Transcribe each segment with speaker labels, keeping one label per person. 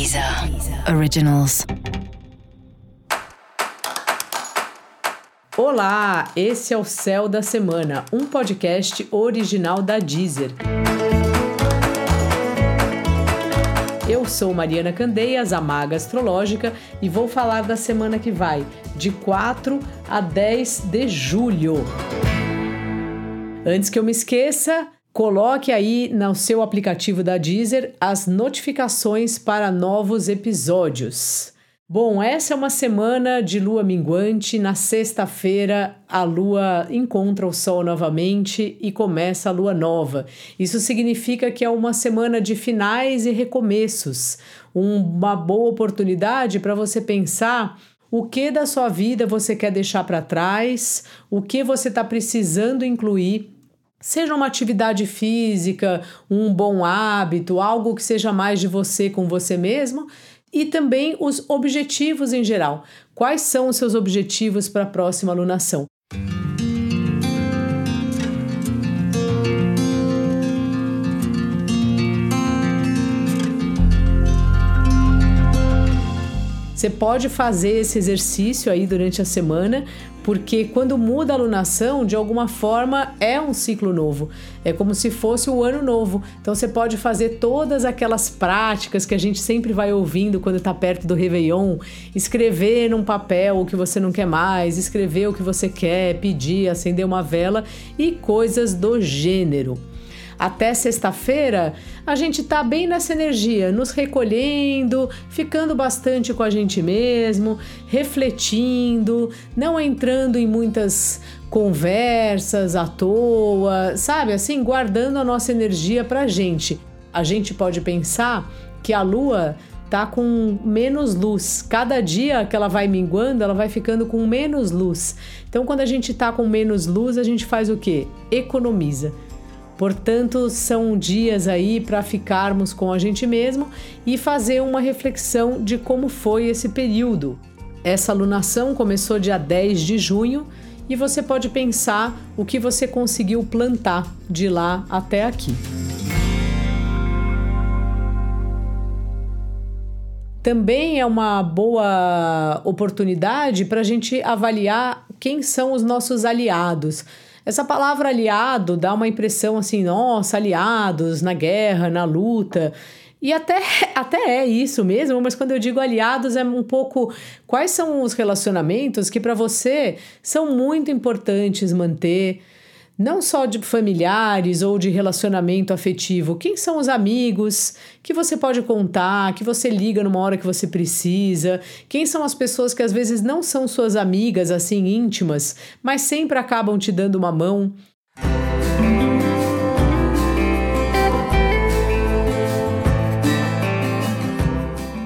Speaker 1: Deezer Originals.
Speaker 2: Olá, esse é o Céu da Semana, um podcast original da Deezer. Eu sou Mariana Candeias, a Maga Astrológica, e vou falar da semana que vai, de 4 a 10 de julho. Antes que eu me esqueça, Coloque aí no seu aplicativo da Deezer as notificações para novos episódios. Bom, essa é uma semana de lua minguante. Na sexta-feira, a lua encontra o sol novamente e começa a lua nova. Isso significa que é uma semana de finais e recomeços, uma boa oportunidade para você pensar o que da sua vida você quer deixar para trás, o que você está precisando incluir Seja uma atividade física, um bom hábito, algo que seja mais de você com você mesmo, e também os objetivos em geral. Quais são os seus objetivos para a próxima alunação? Você pode fazer esse exercício aí durante a semana, porque quando muda a alunação, de alguma forma é um ciclo novo. É como se fosse o ano novo. Então você pode fazer todas aquelas práticas que a gente sempre vai ouvindo quando está perto do Réveillon, escrever num papel o que você não quer mais, escrever o que você quer, pedir, acender uma vela e coisas do gênero até sexta-feira, a gente tá bem nessa energia, nos recolhendo, ficando bastante com a gente mesmo, refletindo, não entrando em muitas conversas à toa, sabe? Assim, guardando a nossa energia pra gente. A gente pode pensar que a lua tá com menos luz. Cada dia que ela vai minguando, ela vai ficando com menos luz. Então, quando a gente tá com menos luz, a gente faz o quê? Economiza. Portanto, são dias aí para ficarmos com a gente mesmo e fazer uma reflexão de como foi esse período. Essa alunação começou dia 10 de junho e você pode pensar o que você conseguiu plantar de lá até aqui. Também é uma boa oportunidade para a gente avaliar quem são os nossos aliados. Essa palavra aliado dá uma impressão assim, nossa, aliados na guerra, na luta. E até, até é isso mesmo, mas quando eu digo aliados é um pouco quais são os relacionamentos que para você são muito importantes manter não só de familiares ou de relacionamento afetivo, quem são os amigos que você pode contar, que você liga numa hora que você precisa, quem são as pessoas que às vezes não são suas amigas assim íntimas, mas sempre acabam te dando uma mão.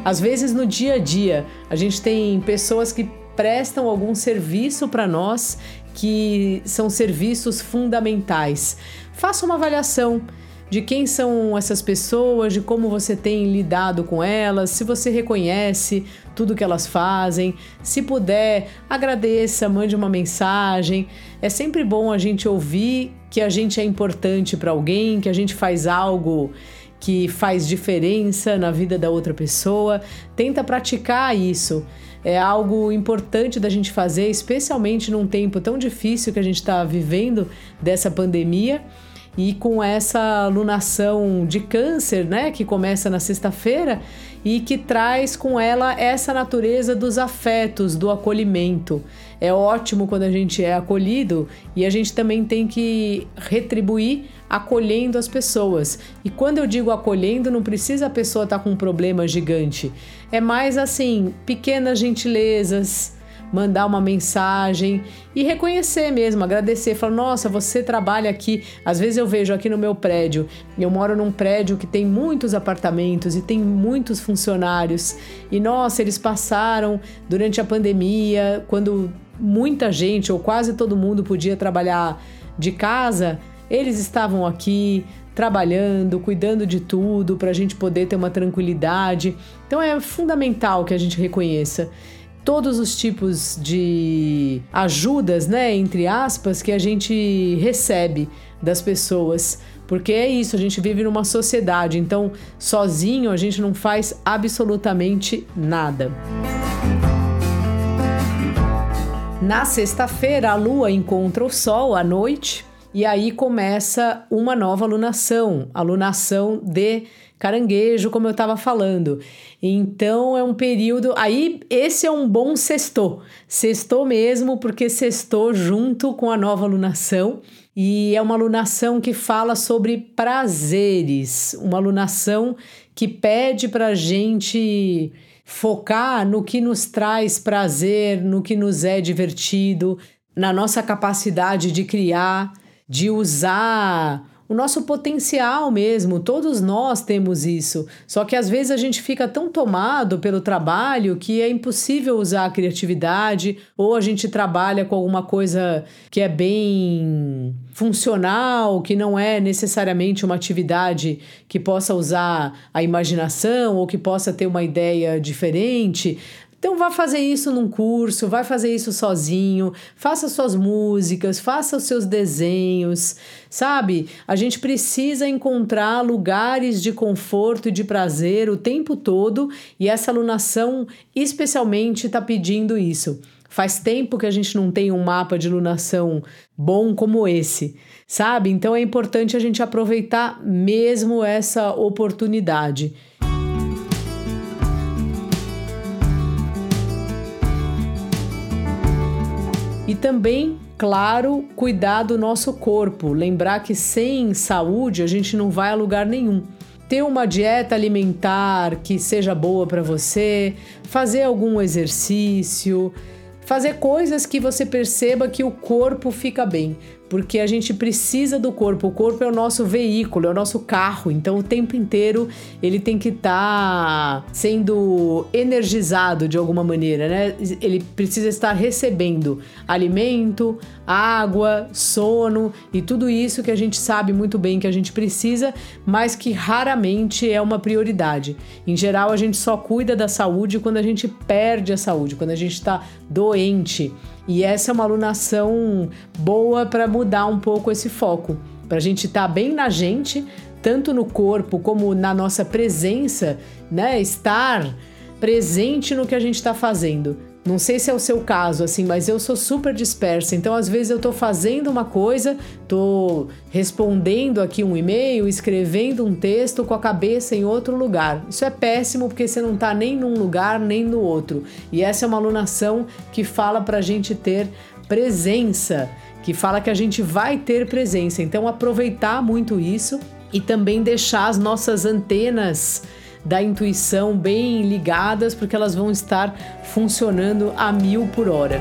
Speaker 2: Às vezes no dia a dia, a gente tem pessoas que prestam algum serviço para nós que são serviços fundamentais. Faça uma avaliação de quem são essas pessoas, de como você tem lidado com elas, se você reconhece tudo que elas fazem. Se puder, agradeça, mande uma mensagem. É sempre bom a gente ouvir que a gente é importante para alguém, que a gente faz algo que faz diferença na vida da outra pessoa. Tenta praticar isso é algo importante da gente fazer, especialmente num tempo tão difícil que a gente está vivendo dessa pandemia. E com essa lunação de câncer, né, que começa na sexta-feira e que traz com ela essa natureza dos afetos, do acolhimento. É ótimo quando a gente é acolhido e a gente também tem que retribuir acolhendo as pessoas. E quando eu digo acolhendo, não precisa a pessoa estar tá com um problema gigante. É mais assim, pequenas gentilezas, mandar uma mensagem e reconhecer mesmo, agradecer, falar: "Nossa, você trabalha aqui". Às vezes eu vejo aqui no meu prédio, eu moro num prédio que tem muitos apartamentos e tem muitos funcionários. E nossa, eles passaram durante a pandemia, quando muita gente ou quase todo mundo podia trabalhar de casa, eles estavam aqui trabalhando, cuidando de tudo para a gente poder ter uma tranquilidade. Então é fundamental que a gente reconheça todos os tipos de ajudas, né, entre aspas, que a gente recebe das pessoas, Porque é isso, a gente vive numa sociedade, então sozinho a gente não faz absolutamente nada. Na sexta-feira, a lua encontra o sol à noite e aí começa uma nova lunação, a lunação de caranguejo, como eu estava falando. Então é um período. Aí esse é um bom sexto. Sextou mesmo, porque sextou junto com a nova lunação. E é uma lunação que fala sobre prazeres, uma lunação que pede para gente focar no que nos traz prazer, no que nos é divertido, na nossa capacidade de criar, de usar o nosso potencial mesmo, todos nós temos isso. Só que às vezes a gente fica tão tomado pelo trabalho que é impossível usar a criatividade, ou a gente trabalha com alguma coisa que é bem funcional, que não é necessariamente uma atividade que possa usar a imaginação ou que possa ter uma ideia diferente. Então vá fazer isso num curso, vai fazer isso sozinho, faça suas músicas, faça os seus desenhos, sabe? A gente precisa encontrar lugares de conforto e de prazer o tempo todo e essa alunação especialmente está pedindo isso. Faz tempo que a gente não tem um mapa de lunação bom como esse, sabe? Então é importante a gente aproveitar mesmo essa oportunidade. E também, claro, cuidar do nosso corpo. Lembrar que sem saúde a gente não vai a lugar nenhum. Ter uma dieta alimentar que seja boa para você, fazer algum exercício, fazer coisas que você perceba que o corpo fica bem porque a gente precisa do corpo. O corpo é o nosso veículo, é o nosso carro. Então, o tempo inteiro ele tem que estar tá sendo energizado de alguma maneira, né? Ele precisa estar recebendo alimento, água, sono e tudo isso que a gente sabe muito bem que a gente precisa, mas que raramente é uma prioridade. Em geral, a gente só cuida da saúde quando a gente perde a saúde, quando a gente está doente. E essa é uma alunação boa para mudar um pouco esse foco, para a gente estar tá bem na gente, tanto no corpo como na nossa presença, né? Estar presente no que a gente está fazendo. Não sei se é o seu caso, assim, mas eu sou super dispersa. Então, às vezes, eu tô fazendo uma coisa, tô respondendo aqui um e-mail, escrevendo um texto com a cabeça em outro lugar. Isso é péssimo porque você não tá nem num lugar nem no outro. E essa é uma alunação que fala pra gente ter presença, que fala que a gente vai ter presença. Então, aproveitar muito isso e também deixar as nossas antenas da intuição bem ligadas, porque elas vão estar funcionando a mil por hora.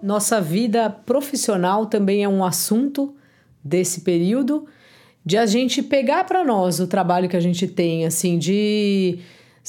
Speaker 2: Nossa vida profissional também é um assunto desse período de a gente pegar para nós o trabalho que a gente tem, assim, de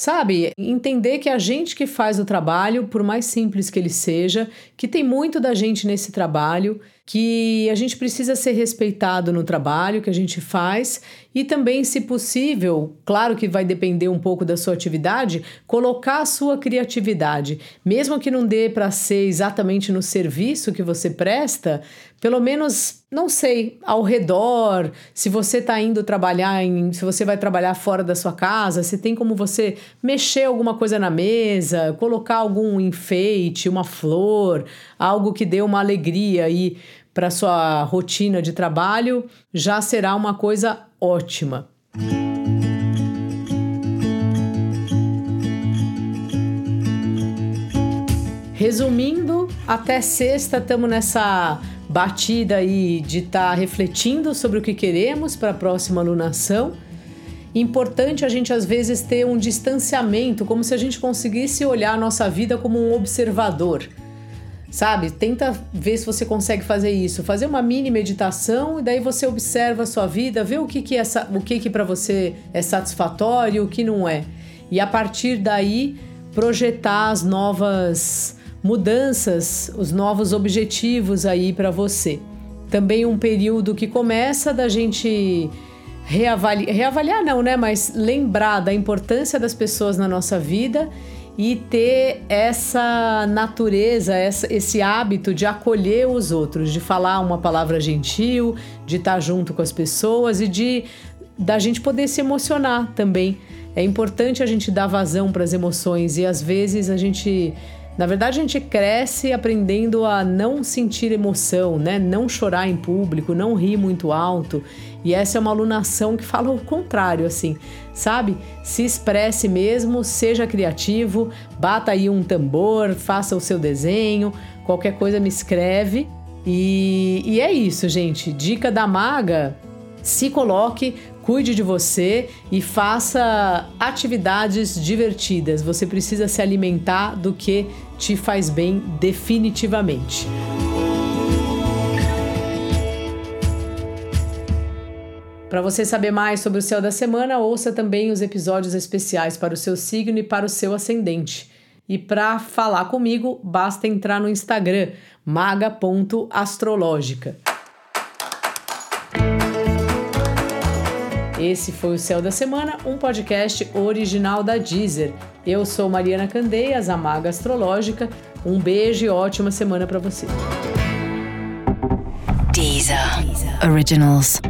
Speaker 2: Sabe? Entender que a gente que faz o trabalho, por mais simples que ele seja, que tem muito da gente nesse trabalho, que a gente precisa ser respeitado no trabalho que a gente faz e também, se possível, claro que vai depender um pouco da sua atividade, colocar a sua criatividade, mesmo que não dê para ser exatamente no serviço que você presta, pelo menos, não sei, ao redor, se você está indo trabalhar em, se você vai trabalhar fora da sua casa, se tem como você mexer alguma coisa na mesa, colocar algum enfeite, uma flor, algo que dê uma alegria aí para sua rotina de trabalho, já será uma coisa ótima. Resumindo, até sexta estamos nessa batida aí de estar tá refletindo sobre o que queremos para a próxima alunação. Importante a gente às vezes ter um distanciamento, como se a gente conseguisse olhar a nossa vida como um observador sabe? Tenta ver se você consegue fazer isso, fazer uma mini meditação e daí você observa a sua vida, vê o que que é o que que para você é satisfatório, o que não é. E a partir daí projetar as novas mudanças, os novos objetivos aí para você. Também um período que começa da gente reavaliar, reavaliar não, né, mas lembrar da importância das pessoas na nossa vida e ter essa natureza, essa, esse hábito de acolher os outros, de falar uma palavra gentil, de estar junto com as pessoas e de da gente poder se emocionar também. É importante a gente dar vazão para as emoções e às vezes a gente na verdade, a gente cresce aprendendo a não sentir emoção, né? Não chorar em público, não rir muito alto. E essa é uma alunação que fala o contrário, assim, sabe? Se expresse mesmo, seja criativo, bata aí um tambor, faça o seu desenho, qualquer coisa me escreve. E, e é isso, gente. Dica da maga: se coloque cuide de você e faça atividades divertidas. Você precisa se alimentar do que te faz bem definitivamente. Para você saber mais sobre o céu da semana, ouça também os episódios especiais para o seu signo e para o seu ascendente. E para falar comigo, basta entrar no Instagram maga.astrológica. Esse foi o Céu da Semana, um podcast original da Deezer. Eu sou Mariana Candeias, a Maga Astrológica. Um beijo e ótima semana para você.
Speaker 1: Deezer. Deezer. Originals.